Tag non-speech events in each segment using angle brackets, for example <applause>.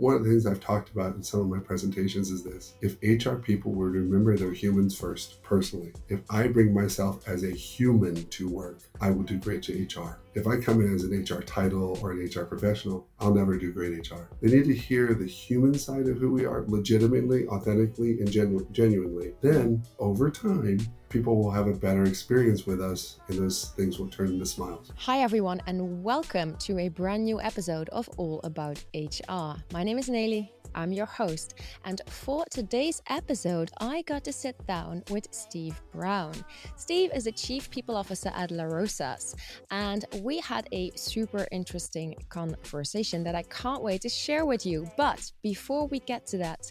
one of the things I've talked about in some of my presentations is this. If HR people were to remember they're humans first, personally, if I bring myself as a human to work, I will do great to HR. If I come in as an HR title or an HR professional, I'll never do great HR. They need to hear the human side of who we are legitimately, authentically, and genu- genuinely. Then, over time, people will have a better experience with us and those things will turn into smiles. Hi, everyone, and welcome to a brand new episode of All About HR. My name is Nelly. I'm your host, and for today's episode, I got to sit down with Steve Browne. Steve is the Chief People Officer at LaRosa's, and we had a super interesting conversation that I can't wait to share with you. But before we get to that,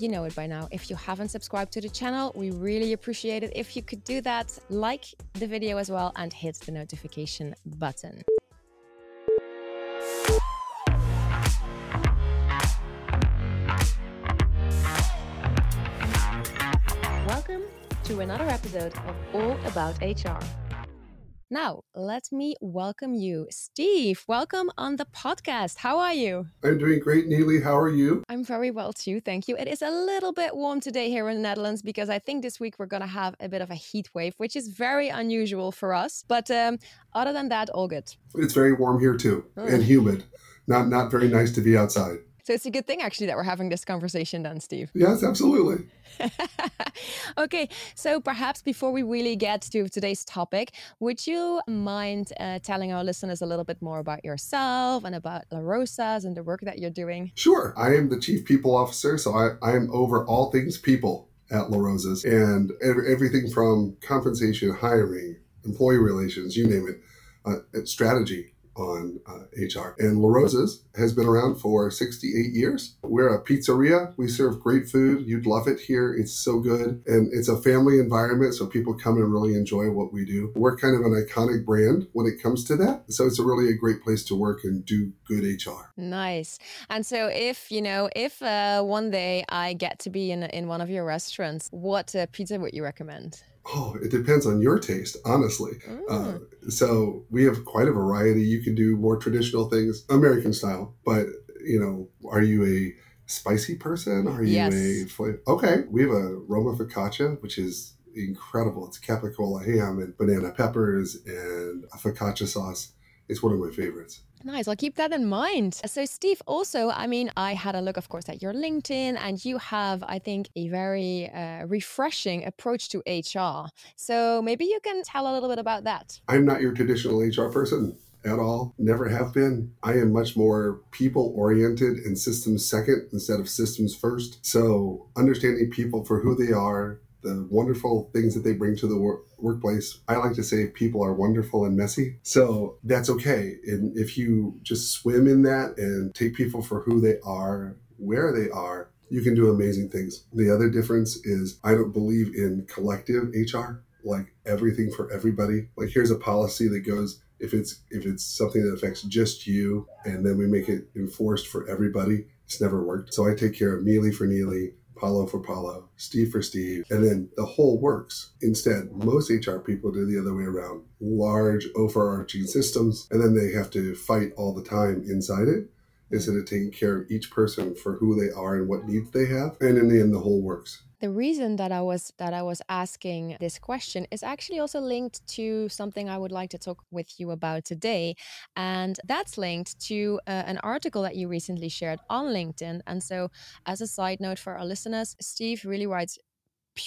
you know it by now. If you haven't subscribed to the channel, we really appreciate it if you could do that. Like the video as well and hit the notification button. Welcome to another episode of All About HR. Now, let me welcome you. Steve, welcome on the podcast. How are you? I'm doing great, Neely. How are you? I'm very well too, thank you. It is a little bit warm today here in the Netherlands because I think this week we're going to have a bit of a heat wave, which is very unusual for us. But um, other than that, all good. It's very warm here too, oh. and humid. Not not very nice to be outside. So it's a good thing actually that we're having this conversation then, Steve. Yes, absolutely. <laughs> okay, so perhaps before we really get to today's topic, would you mind uh, telling our listeners a little bit more about yourself and about LaRosa's and the work that you're doing? Sure. I am the Chief People Officer, so I, I am over all things people at La Rosas and everything from compensation, hiring, employee relations, you name it, uh, strategy on uh, HR. And LaRosa's has been around for 68 years. We're a pizzeria. We serve great food. You'd love it here. It's so good. And it's a family environment, so people come and really enjoy what we do. We're kind of an iconic brand when it comes to that. So it's a really a great place to work and do good HR. Nice. And so if, you know, if uh, one day I get to be in, in one of your restaurants, what uh, pizza would you recommend? Oh, it depends on your taste, honestly. Uh, mm. So we have quite a variety. You can do more traditional things, American style, but you know, are you a spicy person? Are you yes. a okay? We have a Roma focaccia, which is incredible. It's capicola ham and banana peppers and a focaccia sauce. It's one of my favorites. Nice. I'll keep that in mind. So, Steve, also, I mean, I had a look, of course, at your LinkedIn, and you have, I think, a very uh, refreshing approach to HR. So, maybe you can tell a little bit about that. I'm not your traditional HR person at all. Never have been. I am much more people oriented and systems second instead of systems first. So, understanding people for who they are, the wonderful things that they bring to the wor- workplace. I like to say people are wonderful and messy. So that's okay. And if you just swim in that and take people for who they are, where they are, you can do amazing things. The other difference is I don't believe in collective HR, like everything for everybody. Like here's a policy that goes if it's if it's something that affects just you and then we make it enforced for everybody, it's never worked. So I take care of Neely for Neely, Paulo for Paulo, Steve for Steve, and then the whole works. Instead, most HR people do the other way around large, overarching systems, and then they have to fight all the time inside it instead of taking care of each person for who they are and what needs they have. And in the end, the whole works the reason that I was that I was asking this question is actually also linked to something I would like to talk with you about today, and that's linked to uh, an article that you recently shared on LinkedIn. And so, as a side note for our listeners, Steve really writes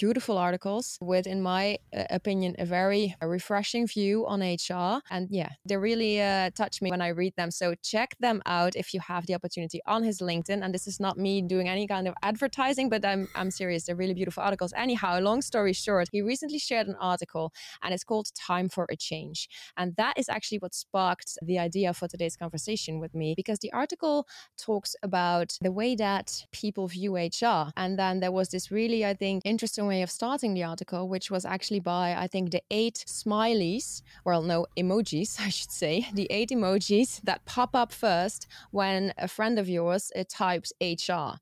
beautiful articles with, in my uh, opinion, a very refreshing view on HR. And yeah, they really uh, touch me when I read them. So check them out if you have the opportunity on his LinkedIn. And this is not me doing any kind of advertising, but I'm, I'm serious. They're really beautiful articles. Anyhow, long story short, he recently shared an article and it's called Time for a Change. And that is actually what sparked the idea for today's conversation with me because the article talks about the way that people view HR. And then there was this really, I think, interesting interesting way of starting the article, which was actually by, I think, the eight smileys, well, no, emojis, <laughs> I should say, the eight emojis that pop up first when a friend of yours uh, types HR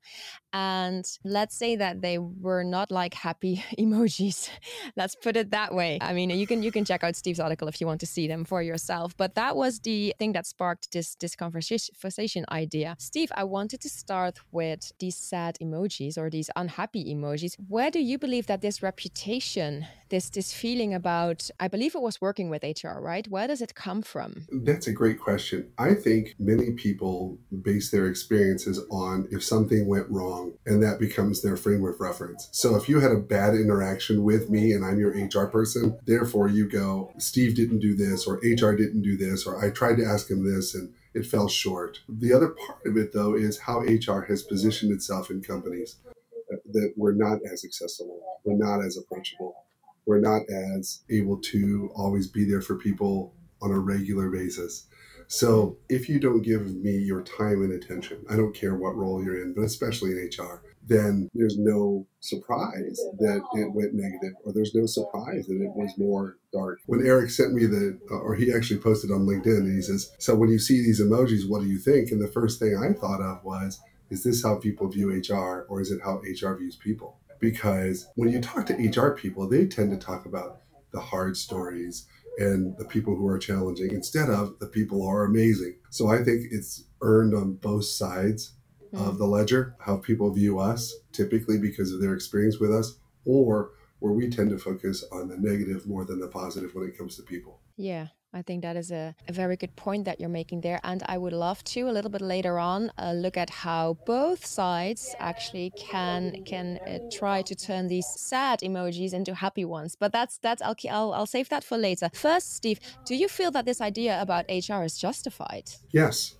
and let's say that they were not like happy <laughs> emojis. Let's put it that way. I mean you can you can check out steve's article if you want to see them for yourself but that was the thing that sparked this this conversation idea. Steve i wanted to start with these sad emojis or these unhappy emojis. Where do you believe that this reputation this this feeling about i believe it was working with hr right? Where does it come from? That's a great question. I think many people base their experiences on if something went wrong and that becomes their frame of reference so if you had a bad interaction with me and i'm your hr person therefore you go steve didn't do this or hr didn't do this or i tried to ask him this and it fell short. The other part of it, though, is how HR has positioned itself in companies that we're not as accessible, we're not as approachable, we're not as able to always be there for people on a regular basis. So if you don't give me your time and attention, I don't care what role you're in, but especially in HR, then there's no surprise that it went negative, or there's no surprise that it was more dark. When Eric sent me the, uh, or he actually posted on LinkedIn, and he says, So when you see these emojis, what do you think? And the first thing I thought of was, Is this how people view HR, or is it how HR views people? because when you talk to HR people, they tend to talk about the hard stories and the people who are challenging instead of the people who are amazing. So I think it's earned on both sides mm. of the ledger how people view us, typically because of their experience with us, or where we tend to focus on the negative more than the positive when it comes to people. Yeah, I think that is a, a, very good point that you're making there. And I would love to, a little bit later on, uh, look at how both sides actually can can uh, try to turn these sad emojis into happy ones. But that's that's I'll, I'll, I'll save that for later. First, Steve, do you feel that this idea about HR is justified? Yes.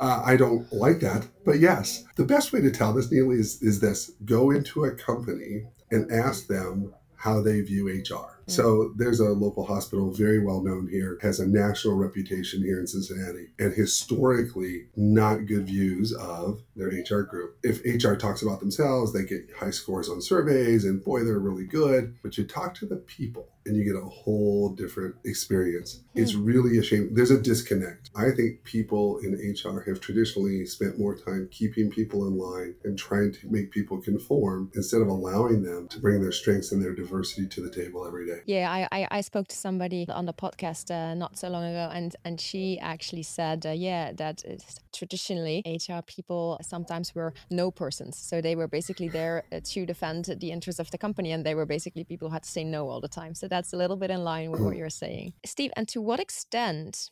Uh, I don't like that, but yes. The best way to tell this, Neil, is, is this go into a company and ask them how they view HR. Mm. So there's a local hospital, very well known here, has a national reputation here in Cincinnati, and historically not good views of their HR group. If HR talks about themselves, they get high scores on surveys, and boy, they're really good. But you talk to the people, and you get a whole different experience. Mm. It's really a shame. There's a disconnect. I think people in HR have traditionally spent more time keeping people in line and trying to make people conform instead of allowing them to bring their strengths and their diversity to the table every day. Yeah, I, I, I spoke to somebody on the podcast uh, not so long ago, and, and she actually said, uh, yeah, that traditionally HR people sometimes were no persons. So they were basically there uh, to defend the interests of the company, and they were basically people who had to say no all the time. So that's a little bit in line with what you're saying. Steve, and to what extent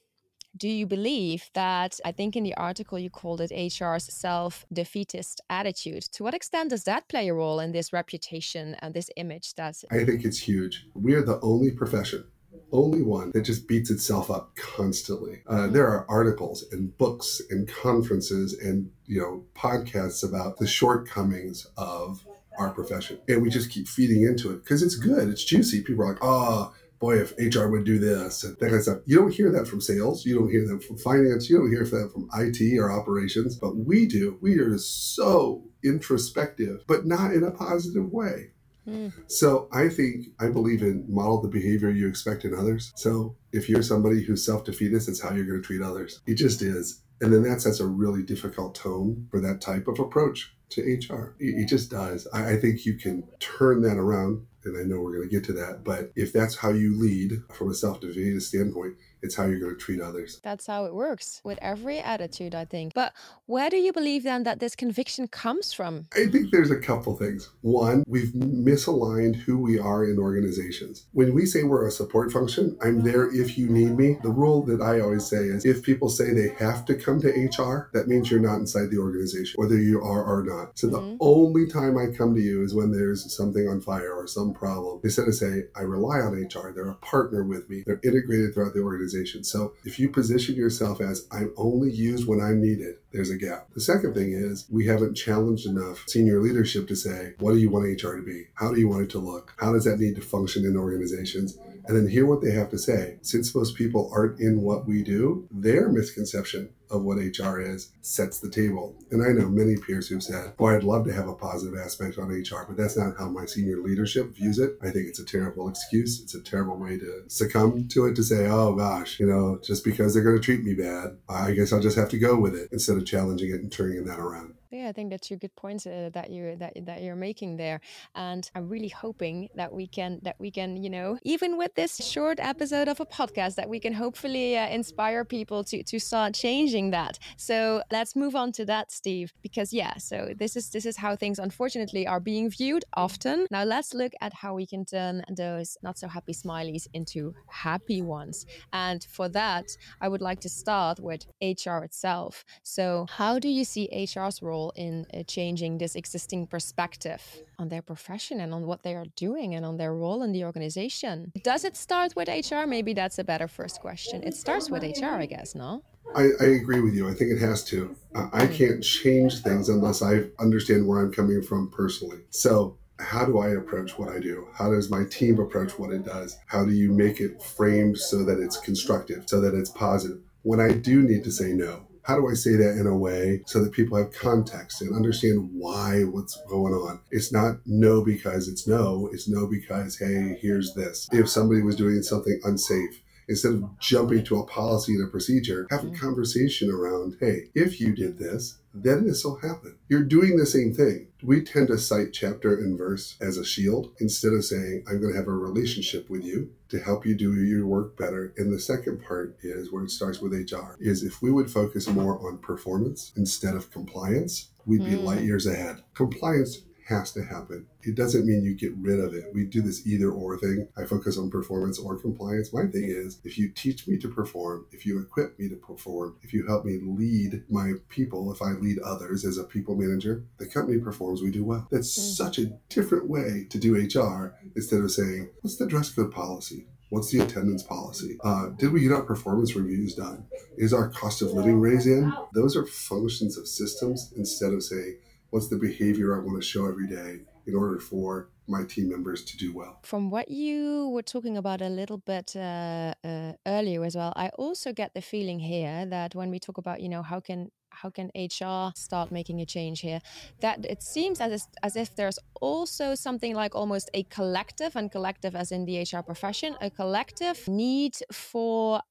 do you believe that I think in the article you called it HR's self defeatist attitude? To what extent does that play a role in this reputation and this image? That's I think it's huge. We are the only profession only one that just beats itself up constantly. Uh, there are articles and books and conferences and you know podcasts about the shortcomings of our profession, and we just keep feeding into it because it's good, it's juicy. People are like, oh, boy, if HR would do this and that kind of stuff. You don't hear that from sales. You don't hear that from finance. You don't hear that from IT or operations, but we do. We are so introspective, but not in a positive way. Mm. So I think I believe in model the behavior you expect in others. So if you're somebody who's self-defeatist, it's how you're going to treat others. It just is. And then that sets a really difficult tone for that type of approach to HR. It, just does. I, I think you can turn that around and I know we're going to get to that. But if that's how you lead from a self defeatist standpoint, it's how you're going to treat others. That's how it works with every attitude, I think. But where do you believe then that this conviction comes from? I think there's a couple things. One, we've misaligned who we are in organizations. When we say we're a support function, I'm there if you need me. The rule that I always say is if people say they have to come to HR, that means you're not inside the organization, whether you are or not. So mm-hmm. the only time I come to you is when there's something on fire or some problem. Instead of say, I rely on HR, they're a partner with me, they're integrated throughout the organization organization. So if you position yourself as I'm only used when I'm needed, there's a gap. The second thing is we haven't challenged enough senior leadership to say, what do you want HR to be? How do you want it to look? How does that need to function in organizations? And then hear what they have to say. Since most people aren't in what we do, their misconception of what HR is sets the table. And I know many peers who've said, Boy, I'd love to have a positive aspect on HR, but that's not how my senior leadership views it. I think it's a terrible excuse. It's a terrible way to succumb to it to say, Oh gosh, you know, just because they're going to treat me bad, I guess I'll just have to go with it instead of challenging it and turning that around. Yeah, I think that's two good points uh, that you that that you're making there, and I'm really hoping that we can that we can you know even with this short episode of a podcast that we can hopefully uh, inspire people to to start changing that. So let's move on to that, Steve, because yeah, so this is this is how things unfortunately are being viewed often. Now let's look at how we can turn those not so happy smileys into happy ones, and for that I would like to start with HR itself. So how do you see HR's role? Role in uh, changing this existing perspective on their profession and on what they are doing and on their role in the organization. Does it start with HR? Maybe that's a better first question. It starts with HR, I guess, no? I, I agree with you. I think it has to. Uh, I hmm. can't change things unless I understand where I'm coming from personally. So, how do I approach what I do? How does my team approach what it does? How do you make it framed so that it's constructive, so that it's positive? When I do need to say no, how do I say that in a way so that people have context and understand why what's going on? It's not no because it's no, it's no because, hey, here's this. If somebody was doing something unsafe, instead of jumping to a policy and a procedure, have a mm-hmm. conversation around, hey, if you did this, then this will happen. You're doing the same thing. We tend to cite chapter and verse as a shield instead of saying, I'm going to have a relationship with you to help you do your work better. And the second part is where it starts with HR is if we would focus more on performance instead of compliance, we'd be mm. light years ahead. Compliance has to happen. It doesn't mean you get rid of it. We do this either or thing. I focus on performance or compliance. My thing is if you teach me to perform, if you equip me to perform, if you help me lead my people, if I lead others as a people manager, the company performs, we do well. That's mm-hmm. such a different way to do HR instead of saying, what's the dress code policy? What's the attendance policy? Uh, did we get our performance reviews done? Is our cost of living raise in? Those are functions of systems instead of saying, what's the behavior I want to show every day in order for my team members to do well. From what you were talking about a little bit uh, uh, earlier as well, I also get the feeling here that when we talk about, you know, how can how can HR start making a change here? That it seems as if, as if there's also something like almost a collective, and collective as in the HR profession, a collective need for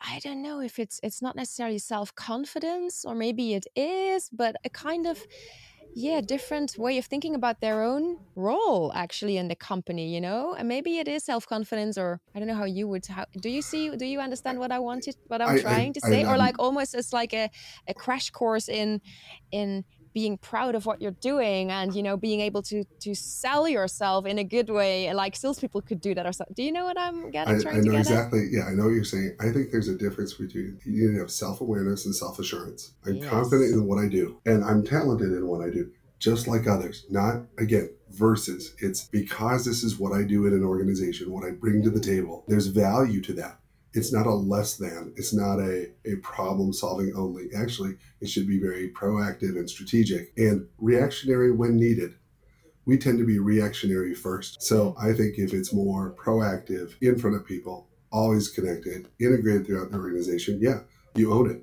I don't know if it's it's not necessarily self confidence or maybe it is, but a kind of yeah different way of thinking about their own role actually in the company you know? And maybe it is self-confidence or i don't know how you would how do you see do you understand what i wanted what i'm I, trying I, to say? I, or like almost it's like a, a crash course in in being proud of what you're doing and you know being able to to sell yourself in a good way like salespeople could do that or something do you know what i'm getting I, I know exactly at? yeah i know what you're saying i think there's a difference between you need to have self-awareness and self-assurance i'm yes. confident in what i do and i'm talented in what i do just like others not again versus it's because this is what i do in an organization what i bring to the table there's value to that it's not a less than it's not a, a problem solving only. Actually it should be very proactive and strategic and reactionary when needed. We tend to be reactionary first. So i think if it's more proactive in front of people always connected integrated throughout the organization yeah you own it.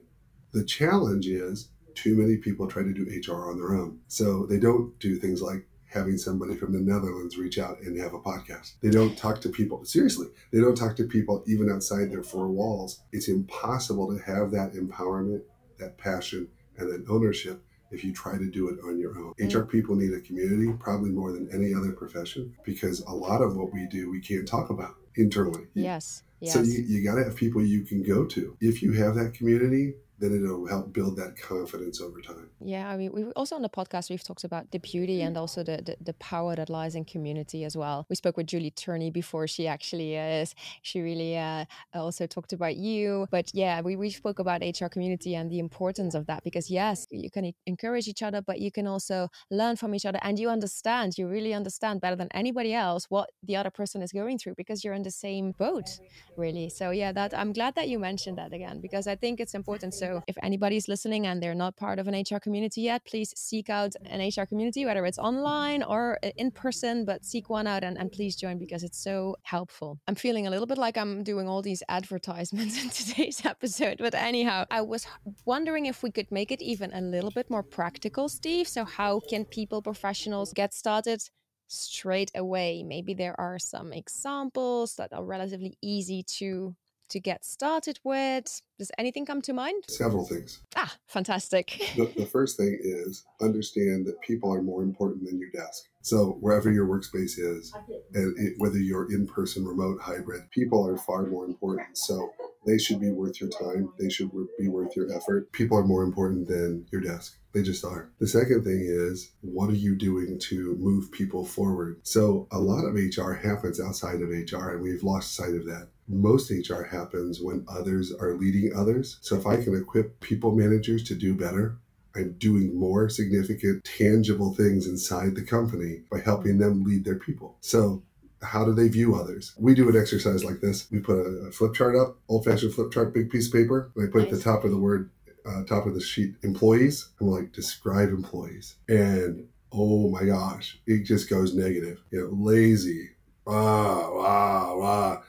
The challenge is too many people try to do hr on their own. So they don't do things like having somebody from the Netherlands reach out and have a podcast. They don't talk to people, seriously, they don't talk to people even outside their four walls. It's impossible to have that empowerment, that passion, and that ownership if you try to do it on your own. Mm-hmm. HR people need a community probably more than any other profession because a lot of what we do we can't talk about internally. Yes. Yes. So you, you got to have people you can go to. If you have that community, then it'll help build that confidence over time. Yeah, I mean, we also on the podcast we've talked about the beauty and also the, the, the power that lies in community as well. We spoke with Julie Turney before she actually is. She really uh, also talked about you, but yeah, we we spoke about HR community and the importance of that because yes, you can encourage each other, but you can also learn from each other and you understand, you really understand better than anybody else what the other person is going through because you're in the same boat, really. So yeah, that I'm glad that you mentioned that again because I think it's important. So So if anybody's listening and they're not part of an HR community yet, please seek out an HR community, whether it's online or uh, in person, but seek one out and, and please join because it's so helpful. I'm feeling a little bit like I'm doing all these advertisements <laughs> in today's episode. But anyhow, I was wondering if we could make it even a little bit more practical, Steve. So, how can people, professionals, get started straight away? Maybe there are some examples that are relatively easy to to get started with? Does anything come to mind? Several things. Ah, fantastic. the, the, first thing is understand that people are more important than your desk. So, wherever your workspace is, and it, whether you're in person, remote, hybrid, people are far more important. So, they should be worth your time. They should be worth your effort. People are more important than your desk. They just are. The second thing is, what are you doing to move people forward? So, a lot of HR happens outside of HR, and we've lost sight of that. Most HR happens when others are leading others. So, if I can equip people managers to do better, I'm doing more significant, tangible things inside the company by helping them lead their people. So, how do they view others? We do an exercise like this. We put a, flip chart up, old fashioned flip chart, big piece of paper, and I put nice. at the top of the word, uh, top of the sheet, employees. I'm like, describe employees. And oh my gosh, it just goes negative. You know, lazy, ah, ah, ah,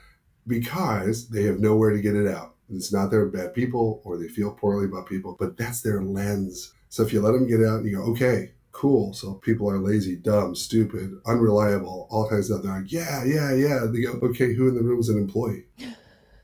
because they have nowhere to get it out. It's not they're bad people or they feel poorly about people, but that's their lens. So if you let them get out and you go, okay, cool. So people are lazy, dumb, stupid, unreliable, all kinds of stuff. They're like, yeah, yeah, yeah. They go, okay, who in the room is an employee? <laughs>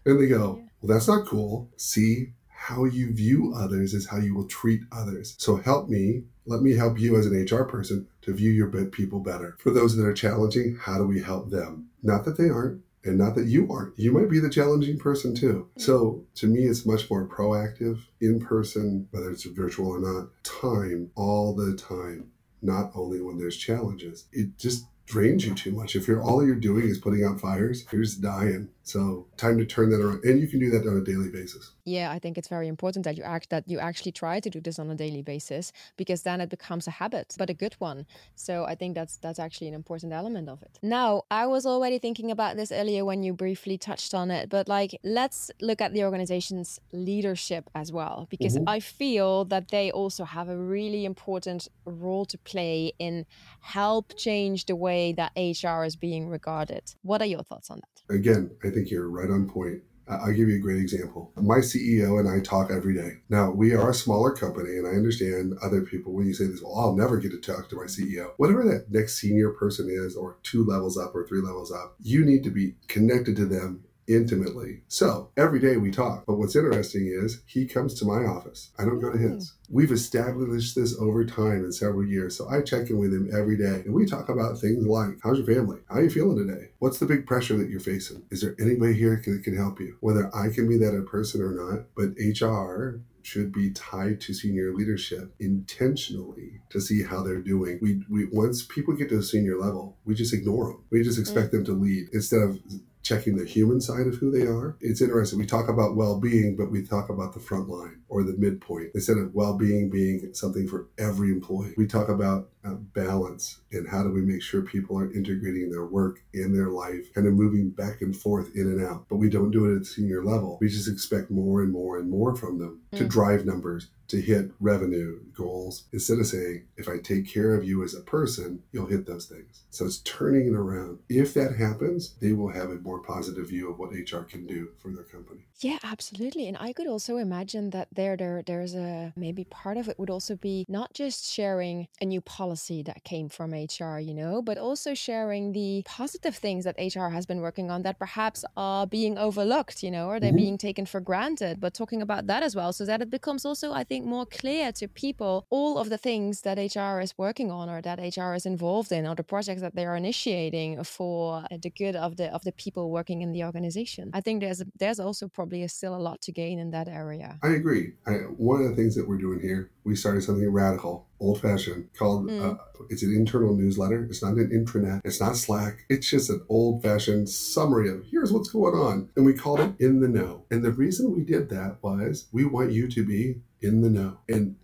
And they go, well, that's not cool. See, how you view others is how you will treat others. So help me, let me help you as an HR person to view your people better. For those that are challenging, how do we help them? Not that they aren't, and not that you aren't. You might be the challenging person too. So to me, it's much more proactive, in person, whether it's virtual or not, time all the time, not only when there's challenges. It just drains you too much. If you're all you're doing is putting out fires, you're just dying. So time to turn that around, and you can do that on a daily basis. Yeah, I think it's very important that you act that you actually try to do this on a daily basis because then it becomes a habit, but a good one. So I think that's that's actually an important element of it. Now, I was already thinking about this earlier when you briefly touched on it, but like let's look at the organization's leadership as well because mm-hmm. I feel that they also have a really important role to play in help change the way that HR is being regarded. What are your thoughts on that? Again, I think you're right on point. I'll give you a great example. My CEO and I talk every day. Now, we are a smaller company, and I understand other people when you say this, well, I'll never get to talk to my CEO. Whatever that next senior person is, or two levels up or three levels up, you need to be connected to them intimately. So every day we talk. But what's interesting is he comes to my office. I don't go to his. Mm. We've established this over time in several years. So I check in with him every day and we talk about things like how's your family? How are you feeling today? What's the big pressure that you're facing? Is there anybody here that can help you? Whether I can be that a person or not, but HR should be tied to senior leadership intentionally to see how they're doing. We, we once people get to a senior level, we just ignore them. We just expect them to lead instead of checking the human side of who they are. It's interesting. We talk about well being, but we talk about the front line or the midpoint instead of well being being something for every employee. We talk about uh, balance and how do we make sure people are integrating their work in their life and then moving back and forth in and out. But we don't do it at senior level. We just expect more and more and more from them mm. to drive numbers, to hit revenue goals instead of saying, if I take care of you as a person, you'll hit those things. So it's turning it around. If that happens, they will have a more positive view of what HR can do for their company. Yeah, absolutely. And I could also imagine that there, there there's a maybe part of it would also be not just sharing a new policy that came from HR, you know, but also sharing the positive things that HR has been working on that perhaps are being overlooked, you know, or they're mm-hmm. being taken for granted, but talking about that as well so that it becomes also, I think, more clear to people all of the things that HR is working on or that HR is involved in or the projects that they are initiating for the good of the of the people working in the organization. I think there's there's also probably still a lot to gain in that area. I agree. I, one of the things that we're doing here, we started something radical, old fashioned, called mm. uh, it's an internal newsletter. It's not an intranet. It's not Slack. It's just an old fashioned summary of here's what's going on, and we called it in the know. And the reason we did that was we want you to be in the know and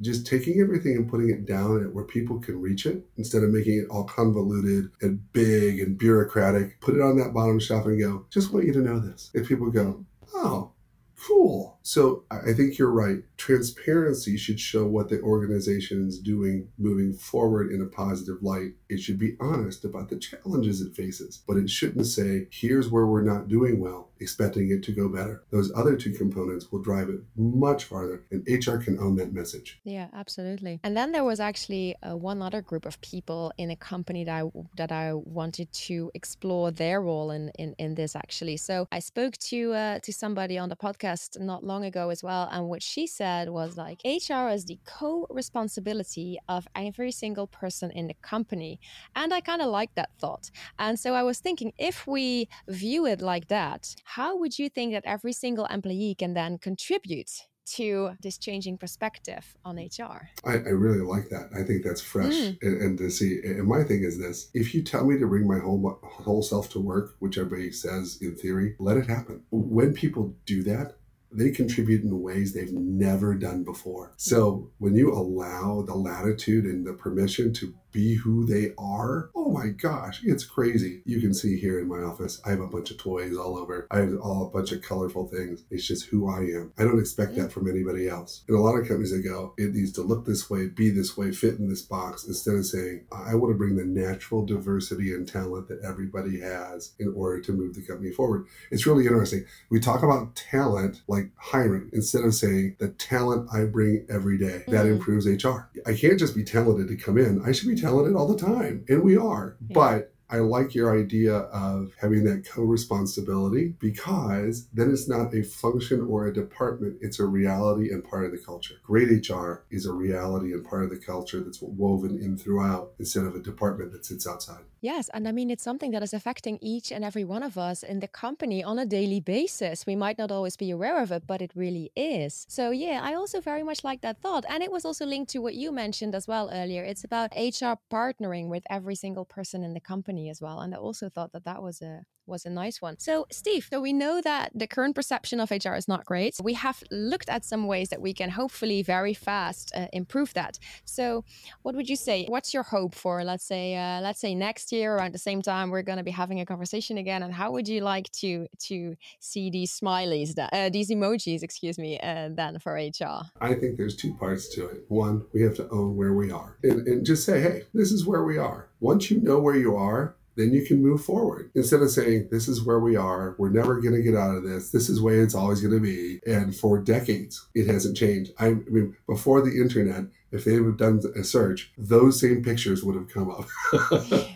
just taking everything and putting it down at where people can reach it instead of making it all convoluted and big and bureaucratic. Put it on that bottom shelf and go, just want you to know this. If people go, oh, cool. So I think you're right. Transparency should show what the organization is doing moving forward in a positive light. It should be honest about the challenges it faces, but it shouldn't say, here's where we're not doing well, expecting it to go better. Those other two components will drive it much farther, and HR can own that message. Yeah, absolutely. And then there was actually uh, one other group of people in a company that I, that I wanted to explore their role in, in, in this actually. So I spoke to uh, to somebody on the podcast not long ago as well, and what she said was like HR is the co-responsibility of every single person in the company, and I kind of like that thought. And so I was thinking, if we view it like that, how would you think that every single employee can then contribute to this changing perspective on HR. I, I really like that. I think that's fresh mm. and, and, to see. And my thing is this: if you tell me to bring my whole whole self to work, which everybody says in theory, let it happen. When people do that, they contribute in ways they've never done before. So when you allow the latitude and the permission to be who they are. Oh my gosh, it's crazy. You can see here in my office, I have a bunch of toys all over. I have all a bunch of colorful things. It's just who I am. I don't expect that from anybody else. In a lot of companies, they go, it needs to look this way, be this way, fit in this box, instead of saying, I want to bring the natural diversity and talent that everybody has in order to move the company forward. It's really interesting. We talk about talent like hiring instead of saying the talent I bring every day that mm-hmm. improves HR. I can't just be talented to come in. I should be talented all the time, and we are. Yeah. But I like your idea of having that co responsibility because then it's not a function or a department, it's a reality and part of the culture. Great HR is a reality and part of the culture that's woven in throughout instead of a department that sits outside. Yes, and I mean, it's something that is affecting each and every one of us in the company on a daily basis. We might not always be aware of it, but it really is. So, yeah, I also very much like that thought. And it was also linked to what you mentioned as well earlier. It's about HR partnering with every single person in the company as well. And I also thought that that was a was a nice one. So, Steve, so we know that the current perception of HR is not great. We have looked at some ways that we can hopefully very fast uh, improve that. So, what would you say? What's your hope for, let's say, uh, let's say next year around the same time we're going to be having a conversation again? And how would you like to to see these smileys, that, uh, these emojis, excuse me, uh, then for HR? I think there's two parts to it. One, we have to own where we are and, and just say, hey, this is where we are. Once you know where you are, then you can move forward. Instead of saying this is where we are we're never going to get out of this this is the way it's always going to be and for decades it hasn't changed. I, mean before the internet if they have done a search those same pictures would have come up. <laughs>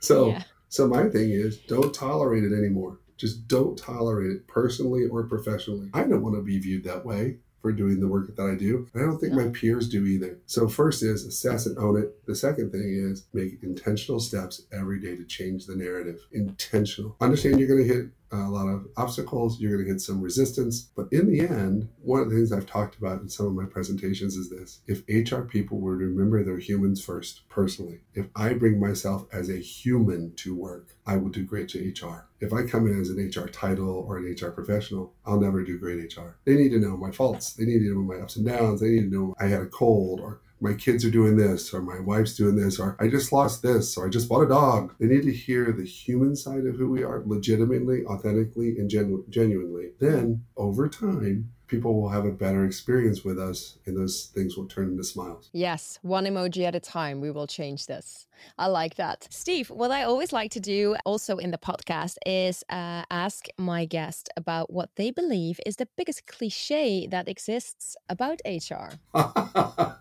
So yeah. so my thing is don't tolerate it anymore. Just don't tolerate it personally or professionally. I don't want to be viewed that way for doing the work that I do. I don't think my peers do either. So, first is assess and own it. The second thing is make intentional steps every day to change the narrative. Intentional. Understand you're going to hit a lot of obstacles, you're going to get some resistance. But in the end, one of the things I've talked about in some of my presentations is this if HR people were to remember they're humans first, personally, if I bring myself as a human to work, I will do great to HR. If I come in as an HR title or an HR professional, I'll never do great HR. They need to know my faults, they need to know my ups and downs, they need to know I had a cold or my kids are doing this, or my wife's doing this, or I just lost this, or I just bought a dog. They need to hear the human side of who we are legitimately, authentically, and genu- genuinely. Then, over time, people will have a better experience with us and those things will turn into smiles. Yes, one emoji at a time, we will change this. I like that. Steve, what I always like to do also in the podcast is uh, ask my guest about what they believe is the biggest cliche that exists about HR. <laughs>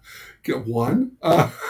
Get one? <laughs>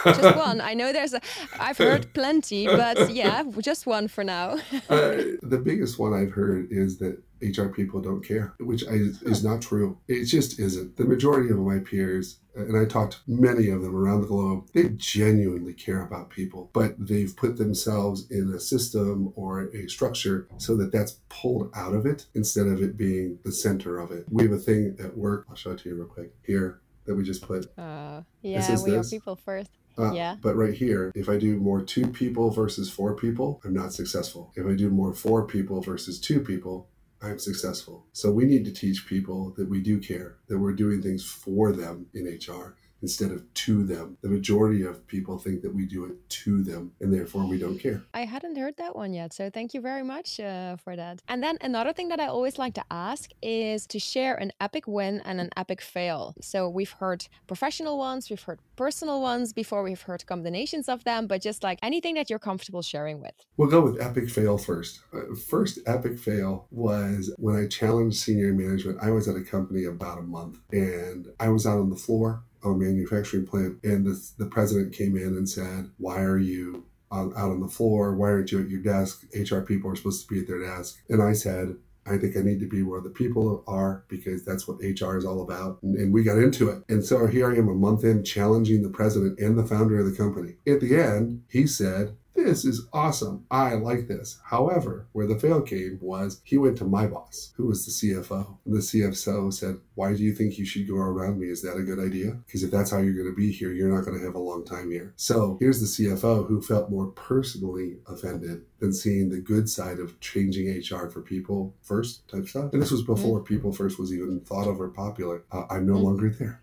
just one. I know there's a, I've heard plenty, but yeah, just one for now. <laughs> uh, the biggest one I've heard is that HR people don't care, which is not true. It just isn't. The majority of my peers, and I talked to many of them around the globe, they genuinely care about people, but they've put themselves in a system or a structure so that that's pulled out of it instead of it being the center of it. We have a thing at work, I'll show it to you real quick here that we just put. Uh, yeah, we this. are people first. Uh, yeah. But right here, if I do more to people versus for people, I'm not successful. If I do more for people versus to people, I'm successful. So we need to teach people that we do care, that we're doing things for them in HR, instead of to them. The majority of people think that we do it to them and therefore we don't care. I hadn't heard that one yet. So thank you very much uh, for that. And then another thing that I always like to ask is to share an epic win and an epic fail. So we've heard professional ones, we've heard personal ones before, we've heard combinations of them, but just like anything that you're comfortable sharing with. We'll go with epic fail first. Uh, first epic fail was when I challenged senior management. I was at a company about a month and I was out on the floor a manufacturing plant and the, the president came in and said, Why are you out on the floor? Why aren't you at your desk? HR people are supposed to be at their desk. And I said, I think I need to be where the people are because that's what HR is all about. And, and, we got into it. And so here I am a month in challenging the president and the founder of the company. At the end, he said, this is awesome. I like this. However, where the fail came was he went to my boss, who was the CFO. And the CFO said, Why do you think you should go around me? Is that a good idea? Because if that's how you're going to be here, you're not going to have a long time here. So here's the CFO who felt more personally offended than seeing the good side of changing HR for people first type stuff. And this was before mm-hmm. people first was even thought of or popular. Uh, I'm no mm-hmm. longer there.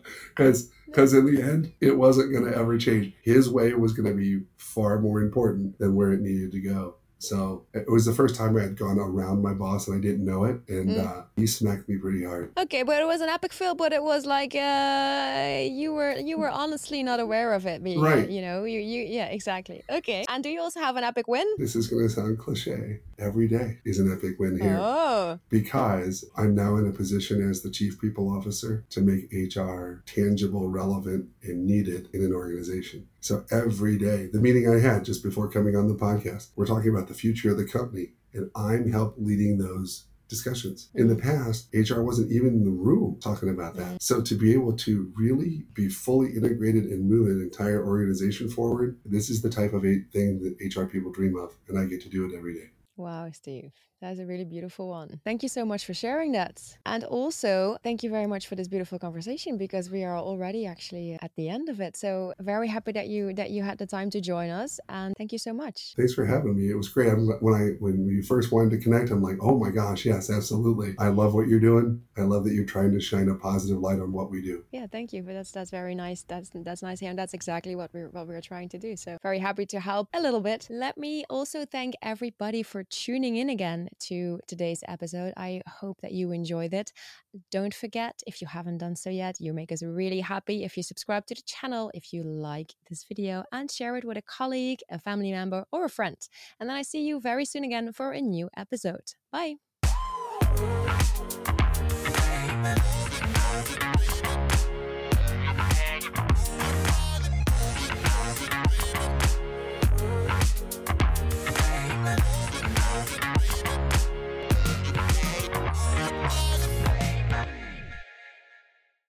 <laughs> Because because in the end, it wasn't going to ever change. His way was going to be far more important than where it needed to go. So it was the first time I had gone around my boss and I didn't know it, and mm. uh, he smacked me pretty hard. Okay, but it was an epic fail, but it was like uh, you were you were honestly not aware of it, being, right? You know, you you yeah, exactly. Okay, and do you also have an epic win? This is going to sound cliche. Every day is an epic win here. Oh, because I'm now in a position as the chief people officer to make HR tangible, relevant, and needed in an organization. So every day, the meeting I had just before coming on the podcast, we're talking about the future of the company, and I'm help leading those discussions. In the past, HR wasn't even in the room talking about that. Mm-hmm. So to be able to really be fully integrated and move an entire organization forward, this is the type of thing that HR people dream of, and I get to do it every day. Wow, Steve. That's a really beautiful one. Thank you so much for sharing that. And also, thank you very much for this beautiful conversation because we are already actually at the end of it. So, very happy that you that you had the time to join us and thank you so much. Thanks for having me. It was great. I'm, when I when we first wanted to connect, I'm like, "Oh my gosh, yes, absolutely. I love what you're doing. I love that you're trying to shine a positive light on what we do." Yeah, thank you. But that's that's very nice. That's that's nice here and that's exactly what we're what we're trying to do. So, very happy to help a little bit. Let me also thank everybody for tuning in again to today's episode. I hope that you enjoyed it. Don't forget, if you haven't done so yet, you make us really happy if you subscribe to the channel, if you like this video, and share it with a colleague, a family member, or a friend. And then I see you very soon again for a new episode. Bye.